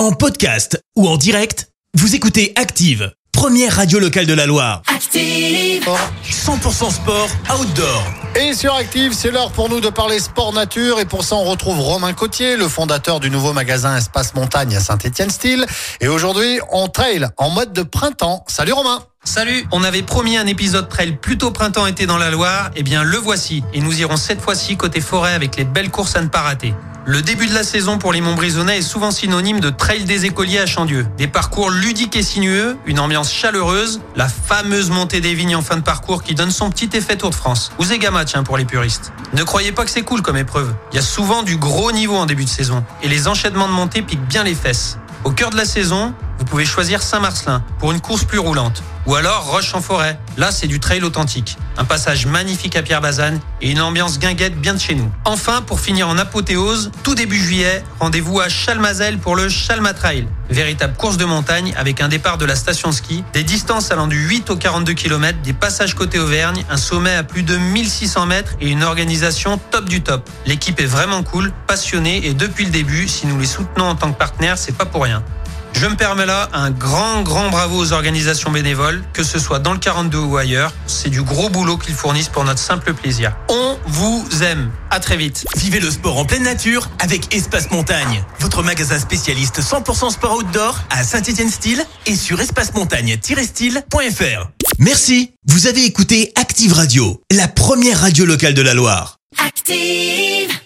En podcast ou en direct, vous écoutez Active, première radio locale de la Loire. Active. 100% sport outdoor. Et sur Active, c'est l'heure pour nous de parler sport nature. Et pour ça, on retrouve Romain Cotier, le fondateur du nouveau magasin Espace Montagne à Saint-Étienne-Style. Et aujourd'hui, on trail en mode de printemps. Salut Romain Salut, on avait promis un épisode trail plutôt printemps-été dans la Loire, eh bien le voici. Et nous irons cette fois-ci côté forêt avec les belles courses à ne pas rater. Le début de la saison pour les Montbrisonnais est souvent synonyme de trail des écoliers à Chandieu. Des parcours ludiques et sinueux, une ambiance chaleureuse, la fameuse montée des vignes en fin de parcours qui donne son petit effet Tour de France. Ou Zéga hein, pour les puristes? Ne croyez pas que c'est cool comme épreuve. Il y a souvent du gros niveau en début de saison. Et les enchaînements de montée piquent bien les fesses. Au cœur de la saison, vous pouvez choisir Saint-Marcelin pour une course plus roulante. Ou alors Roche en forêt. Là, c'est du trail authentique. Un passage magnifique à Pierre-Bazane et une ambiance guinguette bien de chez nous. Enfin, pour finir en apothéose, tout début juillet, rendez-vous à Chalmazel pour le Chalma Trail. Véritable course de montagne avec un départ de la station ski, des distances allant du 8 au 42 km, des passages côté Auvergne, un sommet à plus de 1600 mètres et une organisation top du top. L'équipe est vraiment cool, passionnée et depuis le début, si nous les soutenons en tant que partenaires, c'est pas pour rien. Je me permets là un grand, grand bravo aux organisations bénévoles, que ce soit dans le 42 ou ailleurs. C'est du gros boulot qu'ils fournissent pour notre simple plaisir. On vous aime. À très vite. Vivez le sport en pleine nature avec Espace Montagne, votre magasin spécialiste 100% sport outdoor à Saint-Étienne-Style et sur espacemontagne-style.fr. Merci. Vous avez écouté Active Radio, la première radio locale de la Loire. Active.